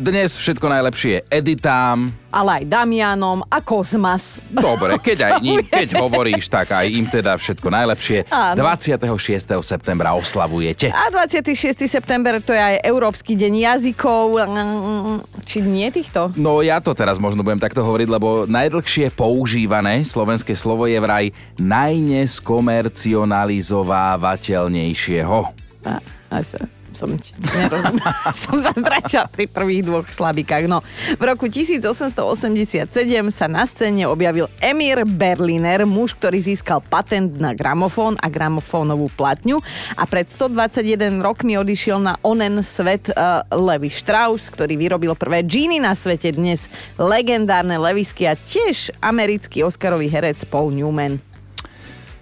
dnes všetko najlepšie editám. ale aj Damianom a Kozmas. Dobre, keď aj ním, keď hovoríš, tak aj im teda všetko najlepšie. Áno. 26. septembra oslavujete. A 26. september to je aj Európsky deň jazykov. Či nie týchto? No ja to teraz možno budem takto hovoriť, lebo najdlhšie používané slovenské slovo je vraj najneskomercionalizovávateľnejšieho. A, a sa, som ti nerozumela. som sa ztratila pri prvých dvoch slabikách. No, v roku 1887 sa na scéne objavil Emir Berliner, muž, ktorý získal patent na gramofón a gramofónovú platňu a pred 121 rokmi odišiel na onen svet uh, Levi Strauss, ktorý vyrobil prvé džíny na svete dnes legendárne levisky a tiež americký Oscarový herec Paul Newman.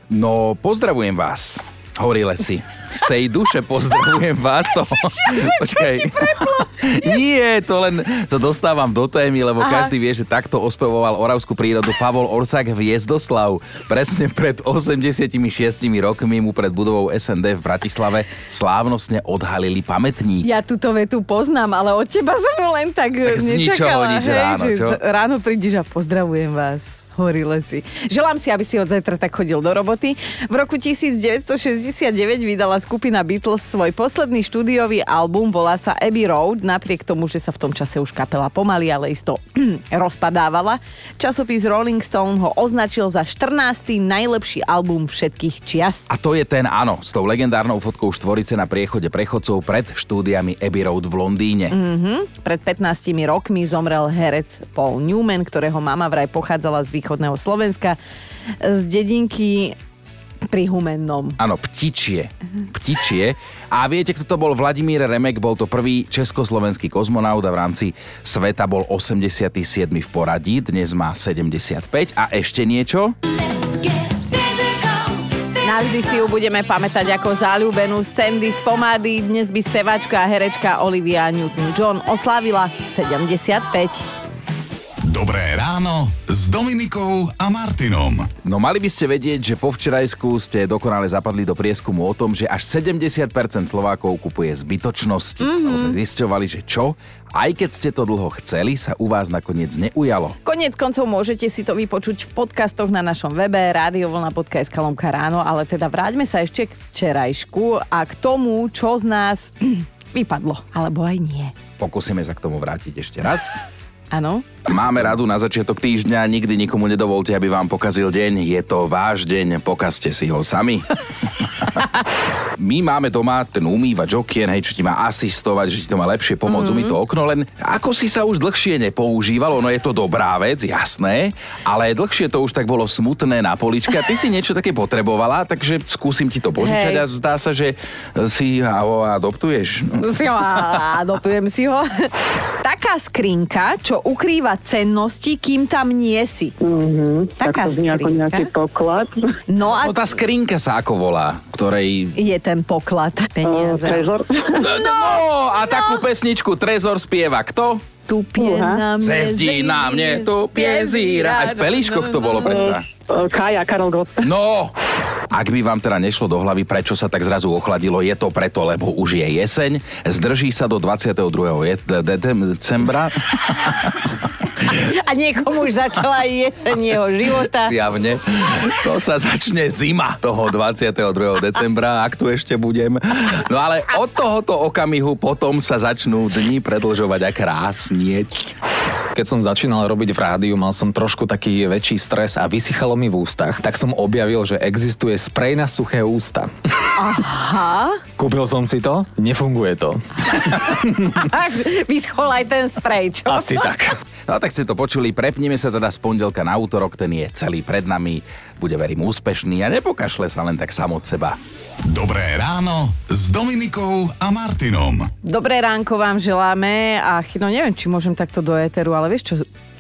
No, pozdravujem vás. Horile si. Z tej duše pozdravujem vás. To... Počkaj. Nie, to len sa dostávam do témy, lebo Aha. každý vie, že takto ospevoval oravskú prírodu Pavol Orsák Hviezdoslav. Presne pred 86 rokmi mu pred budovou SND v Bratislave slávnostne odhalili pamätník. Ja túto vetu poznám, ale od teba som ju len tak, Tak z ničoho nečakala. nič hej, ráno, čo? ráno prídeš a pozdravujem vás. Horile si. Želám si, aby si od zajtra tak chodil do roboty. V roku 1969 vydala skupina Beatles svoj posledný štúdiový album, volá sa Abbey Road, napriek tomu, že sa v tom čase už kapela pomaly, ale isto rozpadávala. Časopis Rolling Stone ho označil za 14. najlepší album všetkých čias. A to je ten, áno, s tou legendárnou fotkou štvorice na priechode prechodcov pred štúdiami Abbey Road v Londýne. Mhm. Pred 15 rokmi zomrel herec Paul Newman, ktorého mama vraj pochádzala z východného Slovenska, z dedinky pri Humennom. Áno, ptičie. Ptičie. A viete, kto to bol? Vladimír Remek bol to prvý československý kozmonaut a v rámci sveta bol 87. v poradí, dnes má 75. A ešte niečo? Navždy si ju budeme pamätať ako záľubenú Sandy z pomády. Dnes by spevačka a herečka Olivia Newton-John oslávila 75. Dobré ráno s Dominikou a Martinom. No mali by ste vedieť, že po včerajsku ste dokonale zapadli do prieskumu o tom, že až 70% Slovákov kupuje zbytočnosti. Mm-hmm. sme zisťovali, že čo? Aj keď ste to dlho chceli, sa u vás nakoniec neujalo. Konec koncov môžete si to vypočuť v podcastoch na našom webe radiovlna.sk lomka ráno, ale teda vráťme sa ešte k včerajšku a k tomu, čo z nás vypadlo, alebo aj nie. Pokúsime sa k tomu vrátiť ešte raz. Áno? Máme radu na začiatok týždňa, nikdy nikomu nedovolte, aby vám pokazil deň. Je to váš deň, pokazte si ho sami. My máme doma ten umývač okien, hej, čo ti má asistovať, že ti to má lepšie pomôcť mm-hmm. umyť to okno, len ako si sa už dlhšie nepoužívalo, no je to dobrá vec, jasné, ale dlhšie to už tak bolo smutné na poličke a ty si niečo také potrebovala, takže skúsim ti to požičať Hej. a zdá sa, že si ho adoptuješ. Si ho, á, dotujem si ho. Taká skrinka, čo ukrýva cennosti, kým tam nie si. Mhm, tak Taká to znie ako skrinka. nejaký poklad. No a No tá skrinka sa ako volá, ktorej je ten poklad Uh, peniaze. trezor. No, a takú pesničku Trezor spieva kto? Tupie na mne. Na mne tu piezíra. Aj v pelíškoch to bolo predsa. Uh, Kaja, Karol Gott. No, ak by vám teda nešlo do hlavy, prečo sa tak zrazu ochladilo, je to preto, lebo už je jeseň, zdrží sa do 22. je- de- de- de- decembra, A niekomu už začala jeseň jeho života. javne, to sa začne zima toho 22. decembra, ak tu ešte budem. No ale od tohoto okamihu potom sa začnú dni predlžovať a krásnieť. Keď som začínal robiť v rádiu, mal som trošku taký väčší stres a vysychalo mi v ústach, tak som objavil, že existuje sprej na suché ústa. Aha. Kúpil som si to, nefunguje to. Vyschol aj ten sprej, čo? Asi tak. No tak ste to počuli, prepneme sa teda z pondelka na útorok, ten je celý pred nami, bude verím úspešný a nepokašle sa len tak sam od seba. Dobré ráno s Dominikou a Martinom. Dobré ránko vám želáme a Chino, neviem, či môžem takto do éteru, ale vieš čo,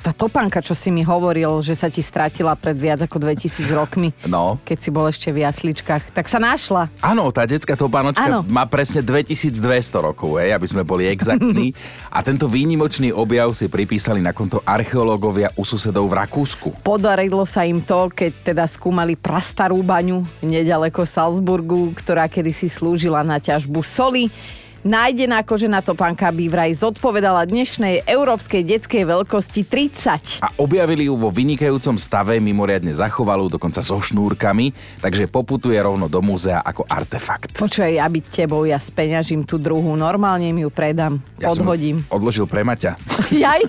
tá topánka, čo si mi hovoril, že sa ti stratila pred viac ako 2000 rokmi, No. keď si bol ešte v jasličkách, tak sa našla. Áno, tá detská topánočka Áno. má presne 2200 rokov, hej, aby sme boli exaktní. A tento výnimočný objav si pripísali na konto archeológovia u susedov v Rakúsku. Podarilo sa im to, keď teda skúmali prastarú baňu nedaleko Salzburgu, ktorá kedysi slúžila na ťažbu soli. Nájdená kožená topánka by vraj zodpovedala dnešnej európskej detskej veľkosti 30. A objavili ju vo vynikajúcom stave, mimoriadne zachovalú, dokonca so šnúrkami, takže poputuje rovno do múzea ako artefakt. Počuj, ja byť tebou, ja speňažím tú druhú, normálne im ju predám, Ja som odhodím. odložil pre Maťa. Jaj.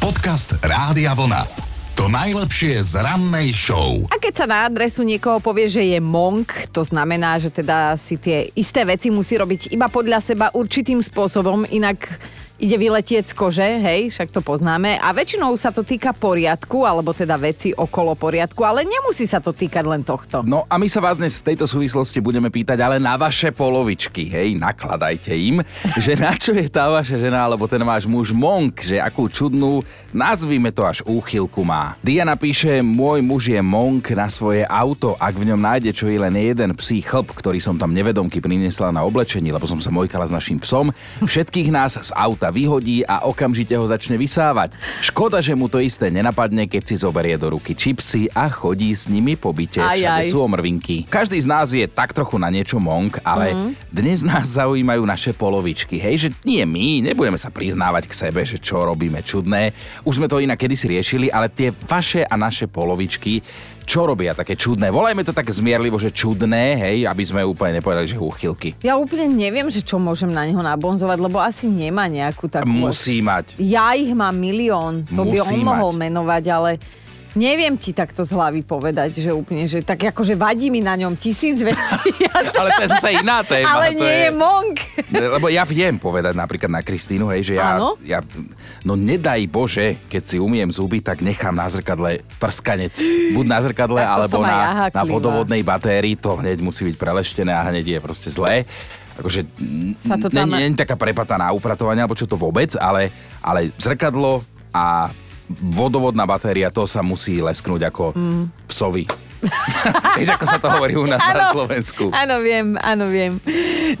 Podcast Rádia Vlna. To najlepšie z rannej show. A keď sa na adresu niekoho povie, že je monk, to znamená, že teda si tie isté veci musí robiť iba podľa seba určitým spôsobom, inak ide vyletieť z kože, hej, však to poznáme. A väčšinou sa to týka poriadku, alebo teda veci okolo poriadku, ale nemusí sa to týkať len tohto. No a my sa vás dnes v tejto súvislosti budeme pýtať ale na vaše polovičky, hej, nakladajte im, že na čo je tá vaša žena alebo ten váš muž monk, že akú čudnú, nazvime to až úchylku má. Diana píše, môj muž je monk na svoje auto, ak v ňom nájde čo i len jeden psí chlp, ktorý som tam nevedomky priniesla na oblečení, lebo som sa mojkala s našim psom, všetkých nás z auta vyhodí a okamžite ho začne vysávať. Škoda, že mu to isté nenapadne, keď si zoberie do ruky čipsy a chodí s nimi po byte. Aj, Všade aj. sú omrvinky. Každý z nás je tak trochu na niečo monk, ale Mhm. dnes nás zaujímajú naše polovičky. Hej, že nie my, nebudeme sa priznávať k sebe, že čo robíme čudné. Už sme to inak kedysi riešili, ale tie vaše a naše polovičky, čo robia také čudné? Volajme to tak zmierlivo, že čudné, hej, aby sme úplne nepovedali, že úchylky. Ja úplne neviem, že čo môžem na neho nabonzovať, lebo asi nemá nejakú takú... Musí mať. Ja ich mám milión, to by Musí on mohol mať. menovať, ale neviem ti takto z hlavy povedať, že úplne, že tak akože vadí mi na ňom tisíc vecí. Ale to je zase iná téma. ale nie je monk. Lebo ja viem povedať napríklad na Kristínu, hej, že ja, Áno? ja, no nedaj Bože, keď si umiem zuby, tak nechám na zrkadle prskanec. Buď na zrkadle, alebo ja na, na vodovodnej batérii, to hneď musí byť preleštené a hneď je proste zlé. Akože Sa to tam- nie, nie, taká prepataná upratovania, alebo čo to vôbec, ale, ale zrkadlo a vodovodná batéria, to sa musí lesknúť ako mm. psovi. Vieš, ako sa to hovorí u nás na Slovensku. Áno, viem, áno, viem.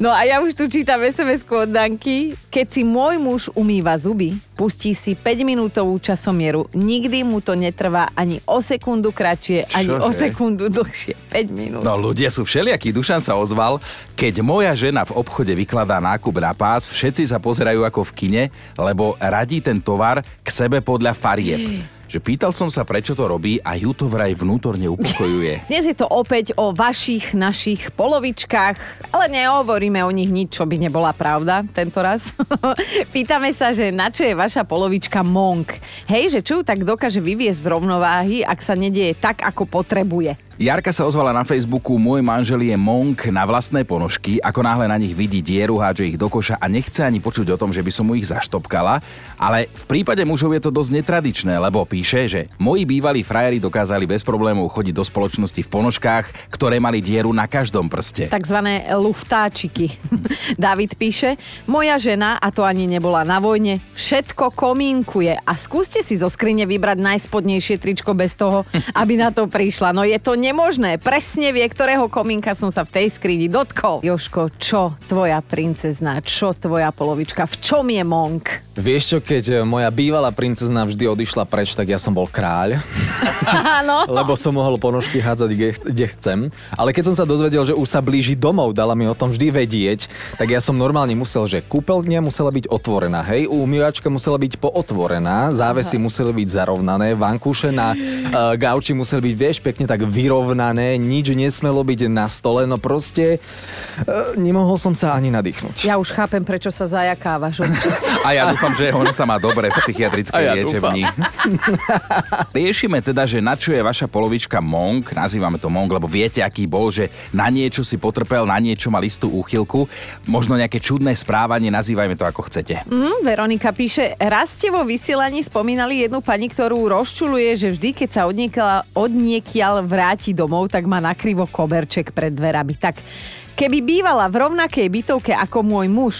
No a ja už tu čítam sms od Danky. Keď si môj muž umýva zuby, pustí si 5-minútovú časomieru. Nikdy mu to netrvá ani o sekundu kratšie, ani o Čože? sekundu dlhšie. 5 minút. No ľudia sú všelijakí. Dušan sa ozval, keď moja žena v obchode vykladá nákup na pás, všetci sa pozerajú ako v kine, lebo radí ten tovar k sebe podľa farieb. Že pýtal som sa, prečo to robí a ju to vraj vnútorne upokojuje. Dnes je to opäť o vašich, našich polovičkách, ale nehovoríme o nich nič, čo by nebola pravda tento raz. Pýtame sa, že na čo je vaša polovička monk. Hej, že čo ju tak dokáže vyviesť z rovnováhy, ak sa nedieje tak, ako potrebuje. Jarka sa ozvala na Facebooku, môj manžel je monk na vlastné ponožky, ako náhle na nich vidí dieru, hádže ich do koša a nechce ani počuť o tom, že by som mu ich zaštopkala, ale v prípade mužov je to dosť netradičné, lebo píše, že moji bývalí frajeri dokázali bez problémov chodiť do spoločnosti v ponožkách, ktoré mali dieru na každom prste. Takzvané luftáčiky. David píše, moja žena, a to ani nebola na vojne, všetko komínkuje a skúste si zo skrine vybrať najspodnejšie tričko bez toho, aby na to prišla. No je to nemožné. Presne vie, ktorého komínka som sa v tej skrini dotkol. Joško, čo tvoja princezna, čo tvoja polovička, v čom je monk? Vieš čo, keď e, moja bývalá princezna vždy odišla preč, tak ja som bol kráľ, Áno. lebo som mohol ponožky hádzať kde, kde chcem. Ale keď som sa dozvedel, že už sa blíži domov, dala mi o tom vždy vedieť, tak ja som normálne musel, že kúpeľňa musela byť otvorená, hej, umývačka musela byť pootvorená, závesy museli byť zarovnané, vankúše na uh, gauči museli byť, vieš, pekne tak vyrovnané, nič nesmelo byť na stole, no proste uh, nemohol som sa ani nadýchnuť. Ja už chápem, prečo sa zajakávaš. A ja dúfam, že ona sa má dobre v psychiatrickej ja liečebni. Riešime teda, že na čo je vaša polovička monk, nazývame to monk, lebo viete, aký bol, že na niečo si potrpel, na niečo mal istú úchylku, možno nejaké čudné správanie, nazývajme to ako chcete. Mm, Veronika píše, raz ste vo vysielaní spomínali jednu pani, ktorú rozčuluje, že vždy, keď sa odniekiaľ, odniekiaľ vráti domov, tak má nakrivo koberček pred dverami. Tak Keby bývala v rovnakej bytovke ako môj muž,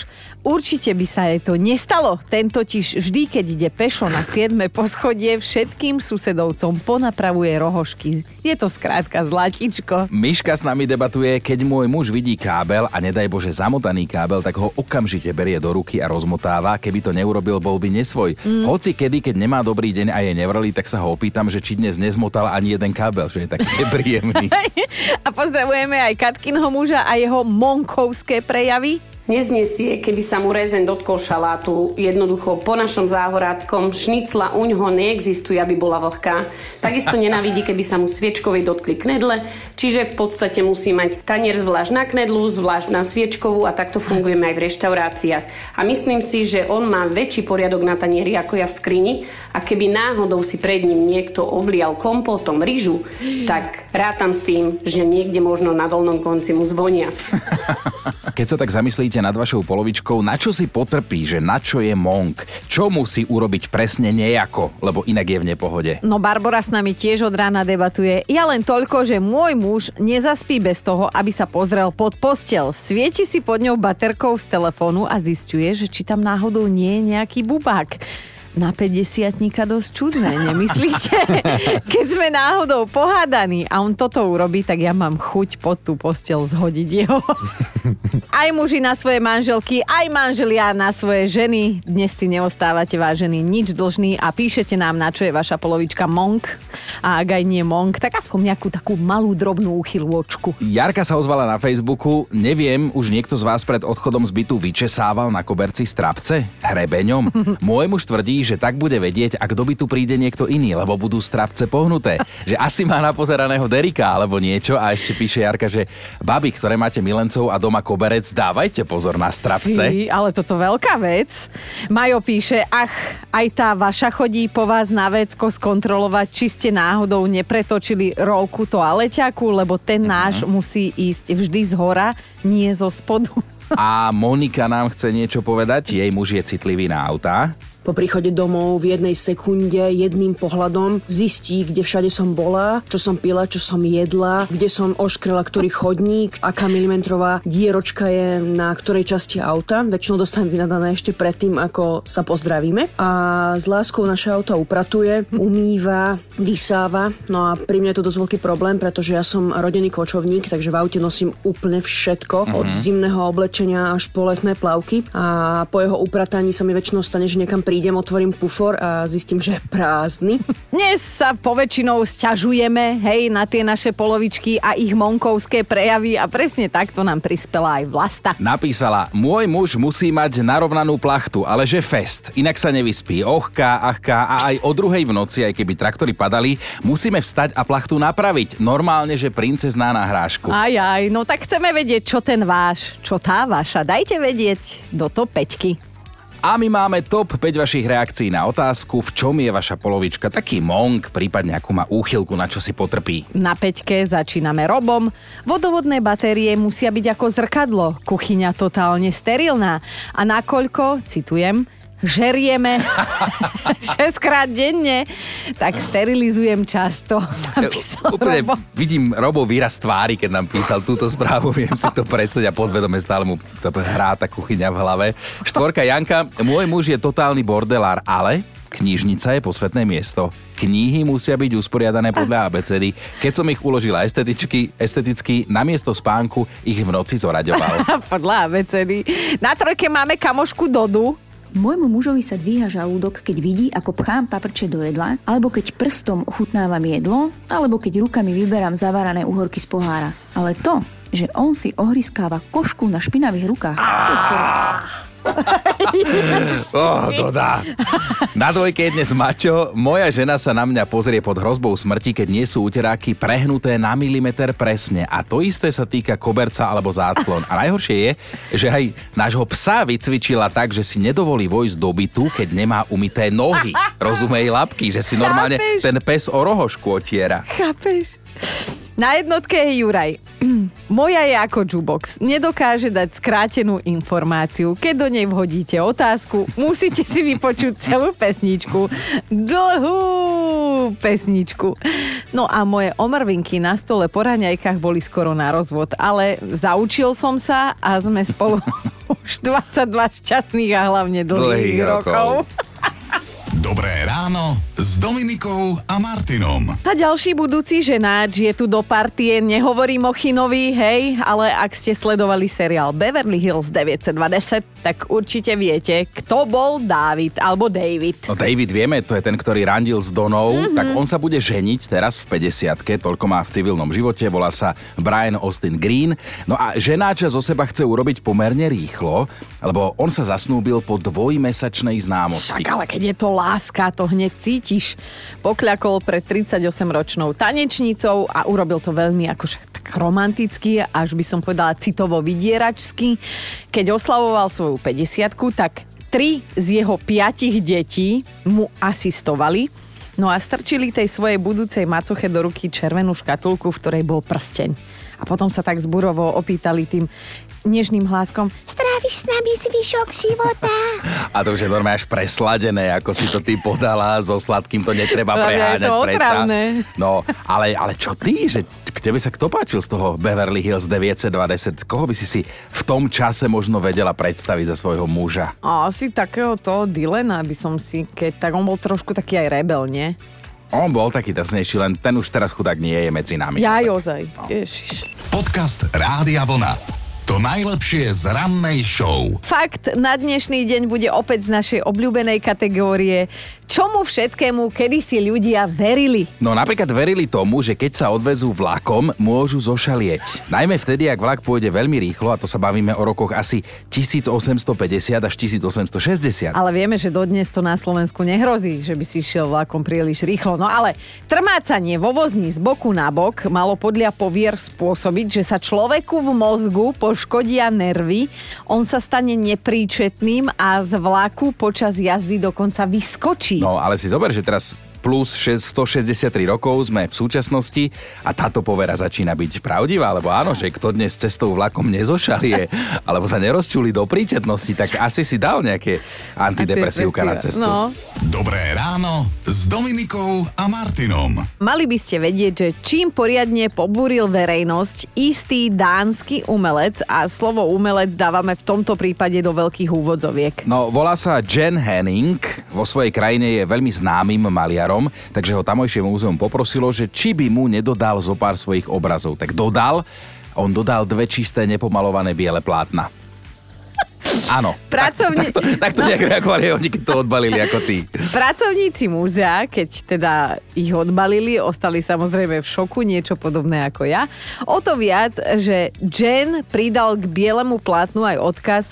určite by sa jej to nestalo. Ten totiž vždy, keď ide pešo na 7. poschodie, všetkým susedovcom ponapravuje rohošky. Je to skrátka zlatičko. Myška s nami debatuje, keď môj muž vidí kábel a nedaj Bože zamotaný kábel, tak ho okamžite berie do ruky a rozmotáva. Keby to neurobil, bol by nesvoj. Mm. Hoci kedy, keď nemá dobrý deň a je nevrlý, tak sa ho opýtam, že či dnes nezmotal ani jeden kábel, že je taký nepríjemný. a pozdravujeme aj Katkinho muža a jeho monkovské prejavy. Neznesie, keby sa mu rezen dotkol šalátu. Jednoducho po našom záhoráckom šnicla u ňoho neexistuje, aby bola vlhká. Takisto nenávidí, keby sa mu sviečkovej dotkli knedle, čiže v podstate musí mať tanier zvlášť na knedlu, zvlášť na sviečkovú a takto fungujeme aj v reštauráciách. A myslím si, že on má väčší poriadok na tanieri ako ja v skrini a keby náhodou si pred ním niekto oblial kompotom rýžu, tak rátam s tým, že niekde možno na dolnom konci mu zvonia. Keď sa tak zamyslíte nad vašou polovičkou, na čo si potrpí, že na čo je monk? Čo musí urobiť presne nejako, lebo inak je v nepohode? No Barbara s nami tiež od rána debatuje. Ja len toľko, že môj muž nezaspí bez toho, aby sa pozrel pod postel. Svieti si pod ňou baterkou z telefónu a zistuje, že či tam náhodou nie je nejaký bubák na 50 dosť čudné, nemyslíte? Keď sme náhodou pohádaní a on toto urobí, tak ja mám chuť pod tú postel zhodiť jeho. Aj muži na svoje manželky, aj manželia na svoje ženy. Dnes si neostávate vážení nič dlžný a píšete nám, na čo je vaša polovička monk. A ak aj nie monk, tak aspoň nejakú takú malú drobnú uchylôčku. Jarka sa ozvala na Facebooku. Neviem, už niekto z vás pred odchodom z bytu vyčesával na koberci strapce? Hrebeňom? Môj muž tvrdí, že tak bude vedieť, ak do bytu príde niekto iný, lebo budú strapce pohnuté. Že asi má napozeraného Derika alebo niečo a ešte píše Jarka, že babi, ktoré máte milencov a doma koberec, dávajte pozor na strapce. Fí, ale toto veľká vec. Majo píše, ach, aj tá vaša chodí po vás na vecko skontrolovať, či ste náhodou nepretočili rolku toaleťaku, lebo ten uh-huh. náš musí ísť vždy z hora, nie zo spodu. A Monika nám chce niečo povedať, jej muž je citlivý na autá. Po príchode domov v jednej sekunde jedným pohľadom zistí, kde všade som bola, čo som pila, čo som jedla, kde som oškrela ktorý chodník, aká milimetrová dieročka je na ktorej časti auta. Väčšinou dostanem vynadané ešte predtým, ako sa pozdravíme. A s láskou naše auto upratuje, umýva, vysáva. No a pri mne je to dosť veľký problém, pretože ja som rodený kočovník, takže v aute nosím úplne všetko, mm-hmm. od zimného oblečenia až po letné plavky. A po jeho uprataní sa mi väčšinou stane, že niekam prídem, otvorím pufor a zistím, že je prázdny. Dnes sa poväčšinou sťažujeme, hej, na tie naše polovičky a ich monkovské prejavy a presne takto nám prispela aj Vlasta. Napísala, môj muž musí mať narovnanú plachtu, ale že fest, inak sa nevyspí. Ochka, achka a aj o druhej v noci, aj keby traktory padali, musíme vstať a plachtu napraviť. Normálne, že princezná na hrášku. Aj, aj, no tak chceme vedieť, čo ten váš, čo tá vaša. Dajte vedieť do to peťky. A my máme top 5 vašich reakcií na otázku, v čom je vaša polovička taký monk, prípadne akú má úchylku, na čo si potrpí. Na peťke začíname robom. Vodovodné batérie musia byť ako zrkadlo, kuchyňa totálne sterilná. A nakoľko, citujem, žerieme 6 krát denne, tak sterilizujem často. Úplne Robo. vidím Robo výraz tvári, keď nám písal túto správu, viem si to predstaviť a podvedome stále mu to hrá tá kuchyňa v hlave. Štvorka Janka, môj muž je totálny bordelár, ale knižnica je posvetné miesto. Knihy musia byť usporiadané podľa abecedy. Keď som ich uložila esteticky, esteticky namiesto spánku ich v noci zoraďoval. podľa abecedy. Na trojke máme kamošku Dodu, Môjmu mužovi sa dvíha žalúdok, keď vidí, ako pchám paprče do jedla, alebo keď prstom ochutnávam jedlo, alebo keď rukami vyberám zavarané uhorky z pohára. Ale to, že on si ohriskáva košku na špinavých rukách, oh, to dá. Na dvojke je dnes Mačo. Moja žena sa na mňa pozrie pod hrozbou smrti, keď nie sú uteráky prehnuté na milimeter presne. A to isté sa týka koberca alebo záclon. A najhoršie je, že aj nášho psa vycvičila tak, že si nedovolí vojsť do bytu, keď nemá umité nohy. Rozumej labky, že si normálne Chápeš? ten pes o rohošku otiera. Chápeš? Na jednotke je Juraj. Moja je ako jukebox. Nedokáže dať skrátenú informáciu. Keď do nej vhodíte otázku, musíte si vypočuť celú pesničku. Dlhú pesničku. No a moje omrvinky na stole po raňajkách boli skoro na rozvod, ale zaučil som sa a sme spolu už 22 šťastných a hlavne dlhých, Dlhých rokov. rokov. Dobré ráno Dominikou a Martinom. A ďalší budúci ženáč je tu do partie, nehovorím o Chinovi, hej, ale ak ste sledovali seriál Beverly Hills 920, tak určite viete, kto bol David, alebo David. No David vieme, to je ten, ktorý randil s Donou, mm-hmm. tak on sa bude ženiť teraz v 50 toľko má v civilnom živote, volá sa Brian Austin Green. No a ženáča zo seba chce urobiť pomerne rýchlo, lebo on sa zasnúbil po dvojmesačnej známosti. Však ale keď je to láska, to hneď cítiš. Pokľakol pred 38-ročnou tanečnicou a urobil to veľmi akože tak romanticky, až by som povedala citovo vydieračsky. Keď oslavoval svoju 50 tak tri z jeho piatich detí mu asistovali. No a strčili tej svojej budúcej macoche do ruky červenú škatulku, v ktorej bol prsteň. A potom sa tak zburovo opýtali tým nežným hláskom Stráviš s nami zvyšok života? A to už je normálne až presladené, ako si to ty podala, so sladkým to netreba Ale je preháňať. to otravné. No, ale, ale čo ty, že k tebe sa kto páčil z toho Beverly Hills 920? Koho by si si v tom čase možno vedela predstaviť za svojho muža? Asi takého toho Dylana by som si, keď tak on bol trošku taký aj rebel, nie? On bol taký drsnejší, len ten už teraz chudák nie je medzi nami. Ja ozaj. Ježiš. Podcast Rádia Vlna. To najlepšie z rannej show. Fakt, na dnešný deň bude opäť z našej obľúbenej kategórie čomu všetkému kedysi ľudia verili. No napríklad verili tomu, že keď sa odvezú vlakom, môžu zošalieť. Najmä vtedy, ak vlak pôjde veľmi rýchlo, a to sa bavíme o rokoch asi 1850 až 1860. Ale vieme, že dodnes to na Slovensku nehrozí, že by si šiel vlakom príliš rýchlo. No ale trmácanie vo vozni z boku na bok malo podľa povier spôsobiť, že sa človeku v mozgu poškodia nervy, on sa stane nepríčetným a z vlaku počas jazdy dokonca vyskočí. No ale si zober, že teraz plus 6, 163 rokov sme v súčasnosti a táto povera začína byť pravdivá, lebo áno, že kto dnes cestou vlakom nezošalie, alebo sa nerozčuli do príčetnosti, tak asi si dal nejaké antidepresívka na cestu. No. Dobré ráno s Dominikou a Martinom. Mali by ste vedieť, že čím poriadne pobúril verejnosť istý dánsky umelec a slovo umelec dávame v tomto prípade do veľkých úvodzoviek. No, volá sa Jen Henning, vo svojej krajine je veľmi známym maliarom, takže ho tamojšie múzeum poprosilo, že či by mu nedodal zo pár svojich obrazov. Tak dodal, on dodal dve čisté nepomalované biele plátna. Áno. Pracovne- Tak, tak, to, tak to nejak reagovali oni, keď to odbalili ako ty. Pracovníci múzea, keď teda ich odbalili, ostali samozrejme v šoku, niečo podobné ako ja. O to viac, že Jen pridal k bielemu plátnu aj odkaz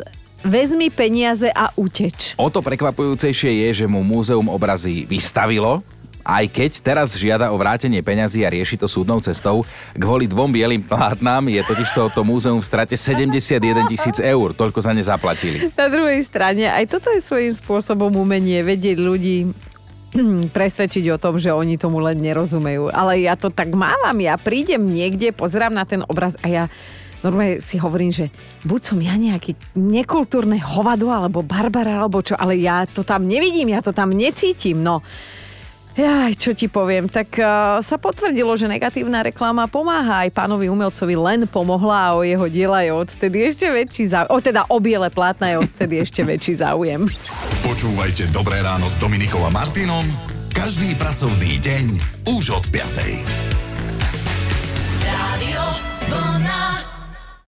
Vezmi peniaze a uteč. O to prekvapujúcejšie je, že mu múzeum obrazy vystavilo, aj keď teraz žiada o vrátenie peňazí a rieši to súdnou cestou. Kvôli dvom bielým plátnám je totiž toto múzeum v strate 71 tisíc eur. Toľko za ne zaplatili. Na druhej strane, aj toto je svojím spôsobom umenie vedieť ľudí presvedčiť o tom, že oni tomu len nerozumejú. Ale ja to tak mávam, ja prídem niekde, pozerám na ten obraz a ja normálne si hovorím, že buď som ja nejaký nekultúrne hovado, alebo barbara, alebo čo, ale ja to tam nevidím, ja to tam necítim, no. Jaj, čo ti poviem, tak uh, sa potvrdilo, že negatívna reklama pomáha aj pánovi umelcovi len pomohla a o jeho diela je odtedy ešte väčší záujem. O teda o biele plátna je odtedy ešte väčší záujem. Počúvajte Dobré ráno s Dominikou a Martinom každý pracovný deň už od 5.